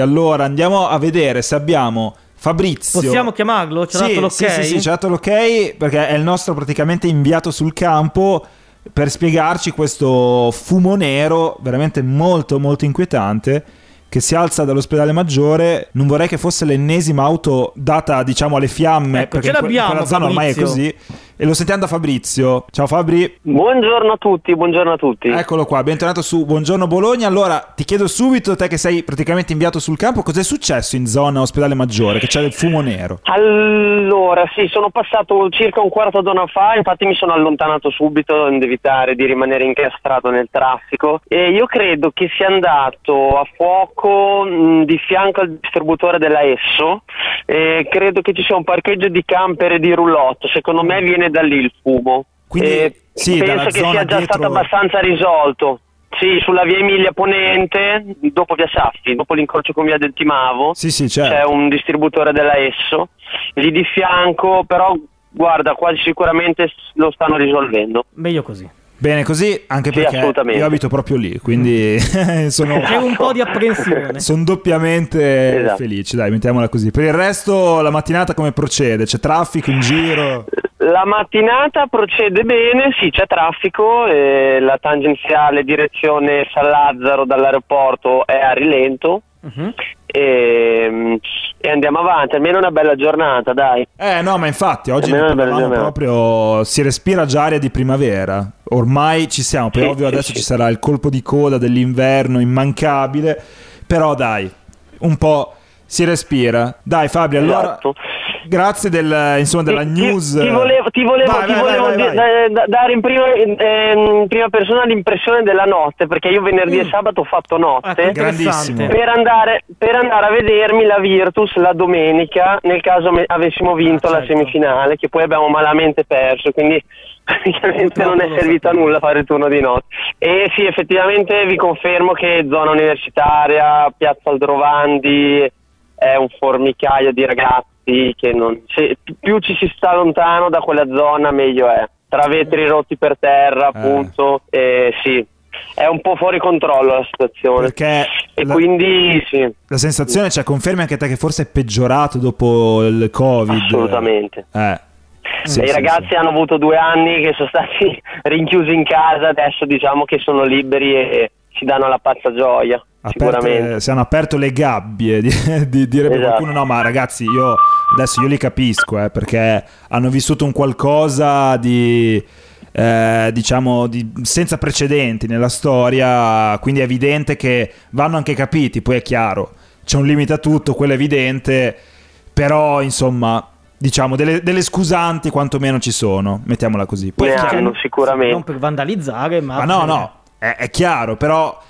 Allora andiamo a vedere se abbiamo Fabrizio. Possiamo chiamarlo? Ha sì, dato l'ok? Sì, sì, sì, ci ha dato l'ok perché è il nostro praticamente inviato sul campo per spiegarci questo fumo nero veramente molto molto inquietante che si alza dall'ospedale maggiore. Non vorrei che fosse l'ennesima auto data, diciamo, alle fiamme. Ecco, perché ce in que- in l'abbiamo, quella zona ormai è Fabrizio. così. E lo sentiamo da Fabrizio. Ciao Fabri. Buongiorno a tutti, buongiorno a tutti. Eccolo qua, bentornato su Buongiorno Bologna. Allora, ti chiedo subito, te che sei praticamente inviato sul campo, cos'è successo in zona ospedale maggiore? Che c'è del fumo nero. Allora, sì, sono passato circa un quarto d'ora fa, infatti mi sono allontanato subito ad evitare di rimanere incastrato nel traffico e io credo che sia andato a fuoco mh, di fianco al distributore della Esso e credo che ci sia un parcheggio di camper e di roulotte, secondo me viene da lì il fumo. Quindi, E sì, penso che zona sia già dietro- stato abbastanza risolto. Sì, sulla via Emilia Ponente, dopo via Saffi, dopo l'incrocio con via del Timavo, Sì, sì, certo. c'è un distributore della Esso, lì di fianco, però guarda, quasi sicuramente lo stanno risolvendo. Meglio così. Bene così, anche Sì, perché io abito proprio lì, quindi sono, C'è un po' di apprensione. sono doppiamente Esatto. felice, dai, mettiamola così. Per il resto la mattinata come procede? C'è traffico in giro? La mattinata procede bene, sì, c'è traffico, e la tangenziale direzione San Lazzaro dall'aeroporto è a rilento Mhm. e, e andiamo avanti, almeno una bella giornata, dai. Eh no, ma infatti oggi proprio, si respira già aria di primavera, ormai ci siamo, poi Sì, ovvio sì, adesso sì. ci sarà il colpo di coda dell'inverno immancabile, però dai, un po' si respira. Dai Fabio, allora Esatto. Grazie del, insomma, della Ti- news. Ti, volevo, ti volevo- Vai, ti vai, volevo vai, da- dare in prima, ehm, in prima persona l'impressione della notte, perché io venerdì e sabato ho fatto notte. Ecco. Grandissimo. Per andare, per andare a vedermi la Virtus la domenica nel caso me- avessimo vinto Ah, la certo. semifinale che poi abbiamo malamente perso quindi praticamente non è servito a nulla fare il turno di notte e sì effettivamente vi confermo che zona universitaria Piazza Aldrovandi è un formicaio di ragazzi che non, se- più ci si sta lontano da quella zona meglio è tra vetri rotti per terra Eh. appunto e sì è un po' fuori controllo la situazione Perché e la, quindi sì, la sensazione, cioè confermi anche te che forse è peggiorato dopo il Covid. assolutamente. Eh. Sì, I sì, ragazzi sì. hanno avuto due anni che sono stati rinchiusi in casa, adesso diciamo che sono liberi e ci danno la pazza gioia, Aperte- sicuramente. si hanno aperto le gabbie, di, di- direbbe Esatto. qualcuno. No, ma ragazzi, io adesso io li capisco, eh, perché hanno vissuto un qualcosa di, eh, diciamo, di- senza precedenti nella storia, quindi è evidente che vanno anche capiti. Poi è chiaro, c'è un limite a tutto, quello è evidente, però insomma, diciamo, delle, delle scusanti quantomeno ci sono, mettiamola così. Poi Ne è chiaro- hanno sicuramente. Non per vandalizzare, ma... ma no, no, è, è chiaro, però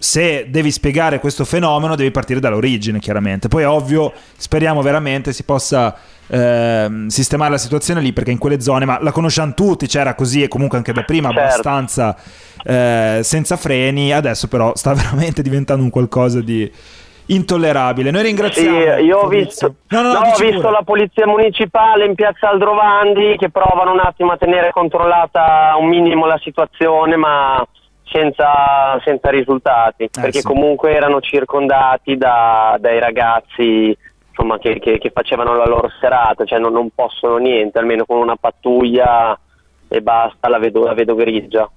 se devi spiegare questo fenomeno devi partire dall'origine, chiaramente. Poi è ovvio, speriamo veramente si possa ehm, sistemare la situazione lì, perché in quelle zone, ma la conosciamo tutti, c'era così e comunque anche da prima Certo. abbastanza eh, senza freni, adesso però sta veramente diventando un qualcosa di intollerabile. Noi Sì, ringraziamo. io ho visto, No, no, no, ho visto la polizia municipale in piazza Aldrovandi che provano un attimo a tenere controllata un minimo la situazione, ma senza, senza risultati, perché Eh, sì. comunque erano circondati da- dai ragazzi insomma, che, che- che facevano la loro serata, cioè non, non possono niente, almeno con una pattuglia e basta, la vedo, la vedo grigia.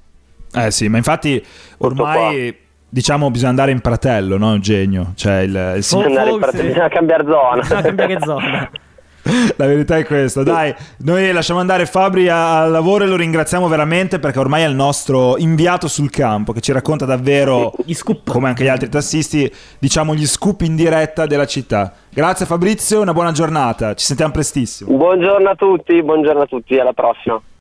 Eh sì, ma infatti ormai diciamo bisogna andare in pratello, no Eugenio? Cioè il, il Bisogna, andare- bisogna cambiare zona. Bisogna cambiare zona. La verità è questa. Dai, noi lasciamo andare Fabri al lavoro e lo ringraziamo veramente perché ormai è il nostro inviato sul campo che ci racconta davvero, Gli scoop. come anche gli altri tassisti, diciamo gli scoop in diretta della città. Grazie Fabrizio, una buona giornata. Ci sentiamo prestissimo. Buongiorno a tutti, buongiorno a tutti, alla prossima.